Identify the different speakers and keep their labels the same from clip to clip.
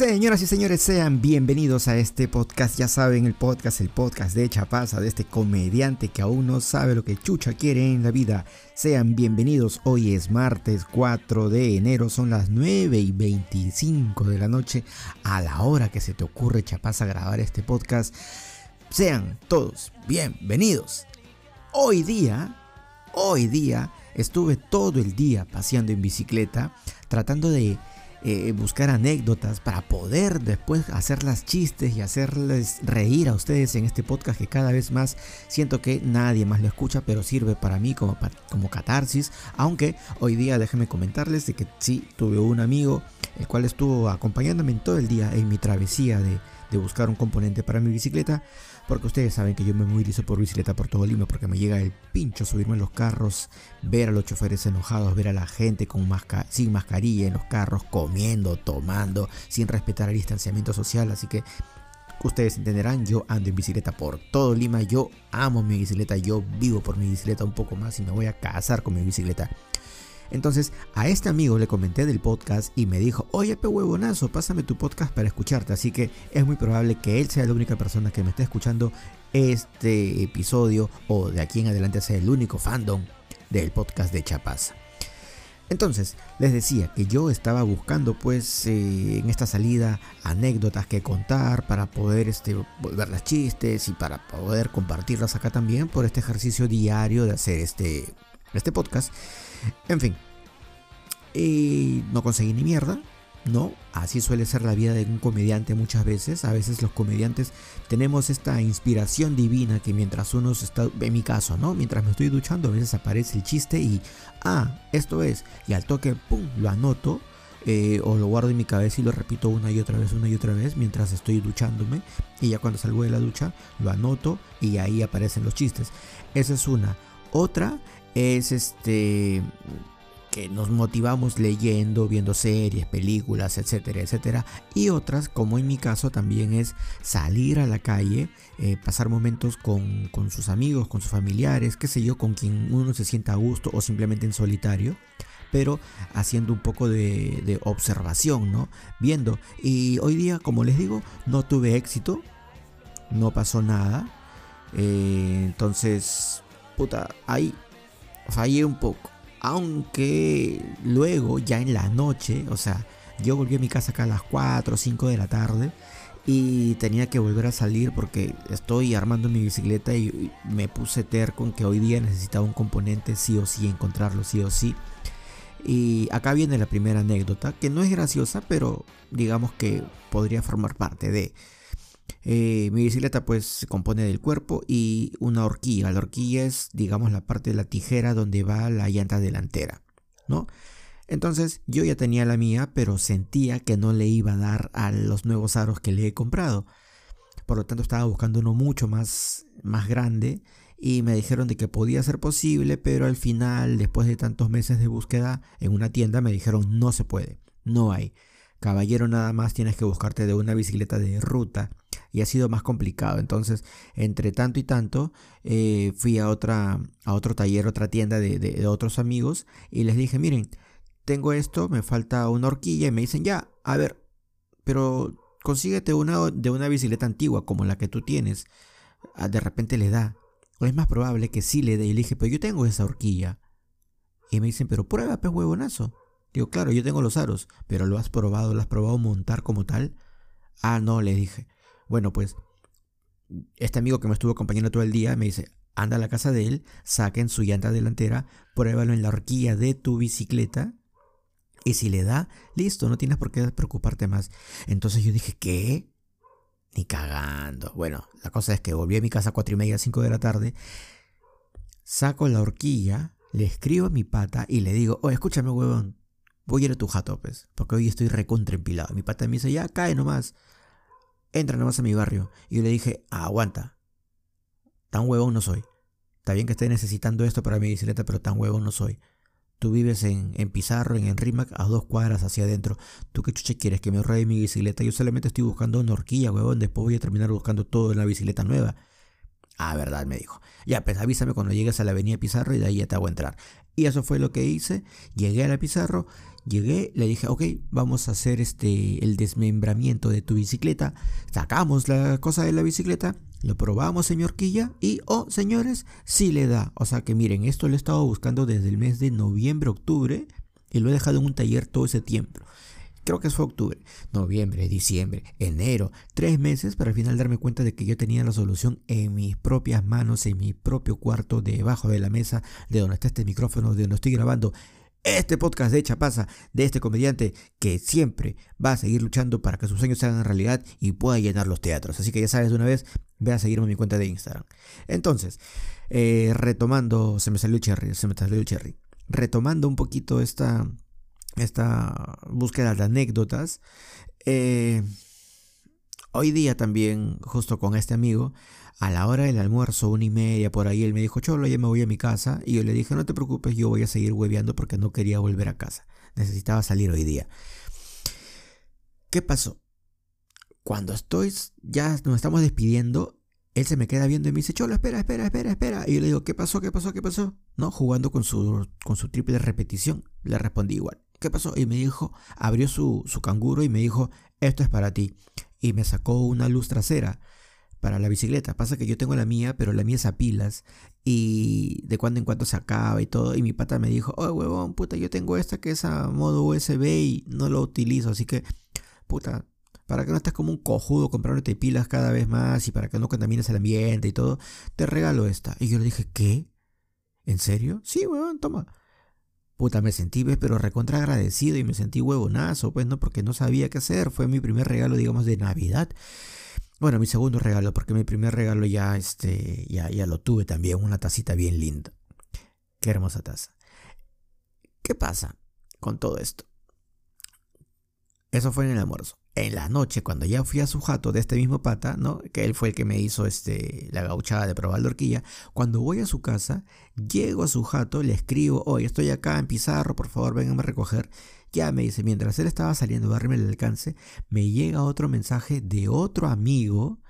Speaker 1: Señoras y señores, sean bienvenidos a este podcast. Ya saben, el podcast, el podcast de Chapaza, de este comediante que aún no sabe lo que Chucha quiere en la vida. Sean bienvenidos. Hoy es martes 4 de enero, son las 9 y 25 de la noche. A la hora que se te ocurre, Chapaza, grabar este podcast. Sean todos bienvenidos. Hoy día, hoy día, estuve todo el día paseando en bicicleta, tratando de eh, buscar anécdotas para poder después hacerlas chistes y hacerles reír a ustedes en este podcast que cada vez más siento que nadie más lo escucha, pero sirve para mí como, como catarsis. Aunque hoy día déjenme comentarles de que sí tuve un amigo el cual estuvo acompañándome todo el día en mi travesía de, de buscar un componente para mi bicicleta. Porque ustedes saben que yo me movilizo por bicicleta por todo Lima porque me llega el pincho subirme en los carros, ver a los choferes enojados, ver a la gente con sin mascarilla en los carros, comiendo, tomando, sin respetar el distanciamiento social. Así que ustedes entenderán, yo ando en bicicleta por todo Lima, yo amo mi bicicleta, yo vivo por mi bicicleta un poco más y me voy a casar con mi bicicleta. Entonces a este amigo le comenté del podcast y me dijo, oye pe huevonazo, pásame tu podcast para escucharte. Así que es muy probable que él sea la única persona que me esté escuchando este episodio o de aquí en adelante sea el único fandom del podcast de Chapas. Entonces, les decía que yo estaba buscando pues eh, en esta salida anécdotas que contar para poder este, volver las chistes y para poder compartirlas acá también por este ejercicio diario de hacer este, este podcast. En fin. Y no conseguí ni mierda. No, así suele ser la vida de un comediante muchas veces. A veces los comediantes tenemos esta inspiración divina que mientras uno está, en mi caso, ¿no? Mientras me estoy duchando, a veces aparece el chiste y, ah, esto es. Y al toque, ¡pum!, lo anoto. Eh, o lo guardo en mi cabeza y lo repito una y otra vez, una y otra vez mientras estoy duchándome. Y ya cuando salgo de la ducha, lo anoto y ahí aparecen los chistes. Esa es una. Otra es este que nos motivamos leyendo, viendo series, películas, etcétera, etcétera. Y otras, como en mi caso, también es salir a la calle, eh, pasar momentos con, sus amigos, con sus familiares, qué sé yo, con quien uno se sienta a gusto o simplemente en solitario. Pero haciendo un poco de, de observación, ¿no? Viendo. Y hoy día, como les digo, no tuve éxito. No pasó nada. Eh, entonces, puta, ahí fallé un poco. Aunque luego, ya en la noche, o sea, yo volví a mi casa acá a las 4 o 5 de la tarde y tenía que volver a salir porque estoy armando mi bicicleta y me puse terco en que hoy día necesitaba un componente sí o sí, encontrarlo sí o sí. Y acá viene la primera anécdota, que no es graciosa, pero digamos que podría formar parte de... Eh, mi bicicleta pues se compone del cuerpo y una horquilla. La horquilla es digamos la parte de la tijera donde va la llanta delantera, ¿no? Entonces yo ya tenía la mía, pero sentía que no le iba a dar a los nuevos aros que le he comprado. Por lo tanto estaba buscando uno mucho más, más grande y me dijeron de que podía ser posible, pero al final, después de tantos meses de búsqueda en una tienda, me dijeron no se puede, no hay. Caballero, nada más tienes que buscarte de una bicicleta de ruta y ha sido más complicado. Entonces, entre tanto y tanto, eh, fui a, otra, a otro taller, otra tienda de, otros amigos y les dije, miren, tengo esto, me falta una horquilla y me dicen, ya, a ver, pero consíguete una de una bicicleta antigua como la que tú tienes. Ah, de repente le da. O es más probable que sí le dé. Y le dije, pero yo tengo esa horquilla. Y me dicen, pero prueba, pez huevonazo. Digo, claro, yo tengo los aros, pero ¿lo has probado? ¿Lo has probado montar como tal? Ah, no, le dije. Bueno, pues este amigo que me estuvo acompañando todo el día me dice, anda a la casa de él, saquen su llanta delantera, pruébalo en la horquilla de tu bicicleta y si le da, listo, no tienes por qué preocuparte más. Entonces yo dije, ¿qué? Ni cagando. Bueno, la cosa es que volví a mi casa a cuatro y media, cinco de la tarde, saco la horquilla, le escribo a mi pata y le digo, oh, escúchame, huevón, voy a ir a tu jato, pues, porque hoy estoy recontraempilado. Mi pata me dice, ya, cae nomás entra nomás a mi barrio. Y le dije, aguanta, tan huevón no soy. Está bien que esté necesitando esto para mi bicicleta, pero tan huevón no soy. Tú vives en, en Pizarro, en Enrimac, a dos cuadras hacia adentro. ¿Tú qué chuche quieres? Que me ahorre mi bicicleta. Yo solamente estoy buscando una horquilla, huevón. Después voy a terminar buscando todo en la bicicleta nueva. Ah, verdad, me dijo. Ya, pues avísame cuando llegues a la avenida Pizarro y de ahí ya te hago entrar. Y eso fue lo que hice. Llegué a la Pizarro, llegué, le dije, ok, vamos a hacer este, el desmembramiento de tu bicicleta. Sacamos la cosa de la bicicleta, lo probamos, señor Quilla, y, oh, señores, sí le da. O sea que miren, esto lo he estado buscando desde el mes de noviembre, octubre, y lo he dejado en un taller todo ese tiempo creo que fue octubre, noviembre, diciembre, enero, tres meses para al final darme cuenta de que yo tenía la solución en mis propias manos, en mi propio cuarto, debajo de la mesa, de donde está este micrófono, de donde estoy grabando este podcast de Chapasa, de este comediante que siempre va a seguir luchando para que sus sueños se hagan realidad y pueda llenar los teatros. Así que ya sabes de una vez, ve a seguirme en mi cuenta de Instagram. Entonces, eh, retomando, se me salió cherry, se me salió cherry. Retomando un poquito esta, esta búsqueda de anécdotas. Eh, hoy día también, justo con este amigo, a la hora del almuerzo, una y media por ahí, él me dijo, Cholo, ya me voy a mi casa. Y yo le dije, no te preocupes, yo voy a seguir hueveando porque no quería volver a casa. Necesitaba salir hoy día. ¿Qué pasó? Cuando estoy, ya nos estamos despidiendo, él se me queda viendo y me dice, Cholo, espera, espera, espera, espera. Y yo le digo, ¿qué pasó, qué pasó, qué pasó? ¿No? Jugando con su, con su triple repetición. Le respondí igual. ¿Qué pasó? Y me dijo, abrió su, su canguro y me dijo, esto es para ti. Y me sacó una luz trasera para la bicicleta. Pasa que yo tengo la mía, pero la mía es a pilas y de cuando en cuando se acaba y todo. Y mi pata me dijo, oh huevón, puta, yo tengo esta que es a modo USB y no lo utilizo. Así que, puta, para que no estés como un cojudo comprándote pilas cada vez más y para que no contamines el ambiente y todo, te regalo esta. Y yo le dije, ¿qué? ¿En serio? Sí, huevón, toma. Puta, me sentí, ves, pero recontra agradecido y me sentí huevonazo, pues no, porque no sabía qué hacer. Fue mi primer regalo, digamos, de Navidad. Bueno, mi segundo regalo, porque mi primer regalo ya, este, ya, ya lo tuve también, una tacita bien linda. Qué hermosa taza. ¿Qué pasa con todo esto? Eso fue en el almuerzo en la noche, cuando ya fui a su jato de este mismo pata, ¿no? Que él fue el que me hizo este, la gauchada de probar la horquilla. Cuando voy a su casa, llego a su jato, le escribo, oye, estoy acá en Pizarro, por favor, vénganme a recoger. Ya me dice, mientras él estaba saliendo a darme el alcance, me llega otro mensaje de otro amigo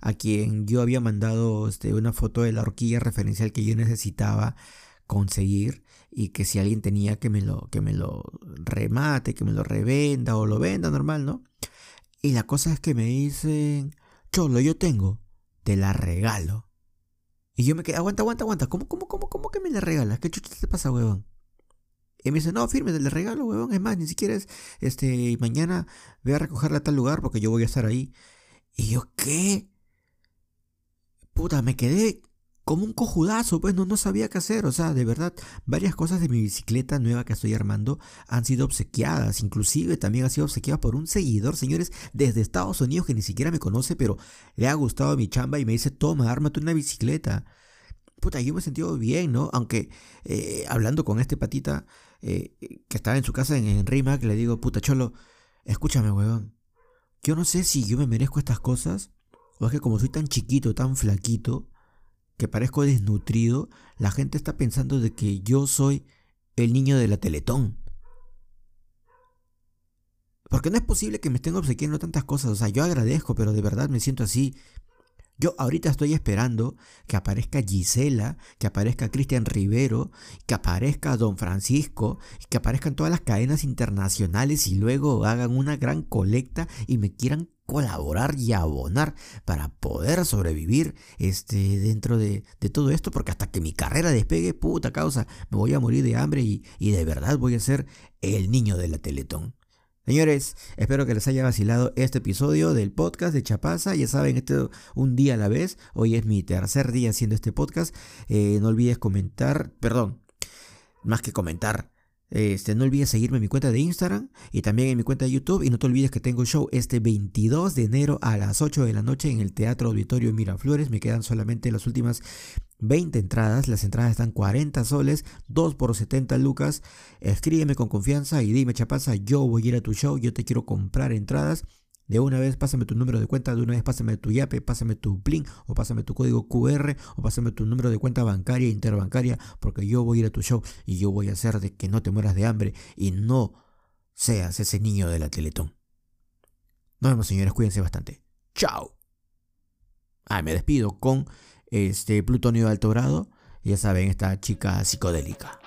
Speaker 1: a quien yo había mandado este, una foto de la horquilla referencial que yo necesitaba conseguir y que si alguien tenía que me lo que me lo remate, que me lo revenda o lo venda normal, ¿no? Y la cosa es que me dicen, "Cholo, yo tengo, te la regalo." Y yo me quedé, "Aguanta, aguanta, aguanta. ¿Cómo cómo cómo cómo que me la regalas? ¿Qué chucha te pasa, huevón?" Y me dice, no, firme, te la regalo, huevón. Es más, ni siquiera es, este, mañana voy a recogerla a tal lugar porque yo voy a estar ahí. Y yo, ¿qué? Puta, me quedé como un cojudazo, pues no, no sabía qué hacer. O sea, de verdad, varias cosas de mi bicicleta nueva que estoy armando han sido obsequiadas. Inclusive también ha sido obsequiada por un seguidor, señores, desde Estados Unidos que ni siquiera me conoce, pero le ha gustado mi chamba y me dice, toma, ármate una bicicleta. Puta, yo me he sentido bien, ¿no? Aunque eh, hablando con este patita eh, que estaba en su casa en, en Rimac, le digo, puta cholo, escúchame, weón. Yo no sé si yo me merezco estas cosas, o es que como soy tan chiquito, tan flaquito, que parezco desnutrido, la gente está pensando de que yo soy el niño de la Teletón. Porque no es posible que me estén obsequiando tantas cosas. O sea, yo agradezco, pero de verdad me siento así. Yo ahorita estoy esperando que aparezca Gisela, que aparezca Cristian Rivero, que aparezca Don Francisco, que aparezcan todas las cadenas internacionales y luego hagan una gran colecta y me quieran colaborar y abonar para poder sobrevivir este, dentro de, todo esto, porque hasta que mi carrera despegue, puta causa, me voy a morir de hambre y, y de verdad voy a ser el niño de la Teletón. Señores, espero que les haya vacilado este episodio del podcast de Chapaza. Ya saben, este un día a la vez. Hoy es mi tercer día haciendo este podcast. Eh, no olvides comentar, perdón, más que comentar, este, no olvides seguirme en mi cuenta de Instagram y también en mi cuenta de YouTube. Y no te olvides que tengo show este 22 de enero a las 8 de la noche en el Teatro Auditorio Miraflores. Me quedan solamente las últimas 20 entradas. Las entradas están 40 soles, 2 por 70 lucas. Escríbeme con confianza y dime, chapaza, yo voy a ir a tu show, yo te quiero comprar entradas. De una vez pásame tu número de cuenta, de una vez pásame tu YAPE, pásame tu PLIN o pásame tu código QR o pásame tu número de cuenta bancaria interbancaria porque yo voy a ir a tu show y yo voy a hacer de que no te mueras de hambre y no seas ese niño de la Teletón. Nos vemos señores, cuídense bastante. Chao. Ah, me despido con este plutonio de alto grado. Ya saben, esta chica psicodélica.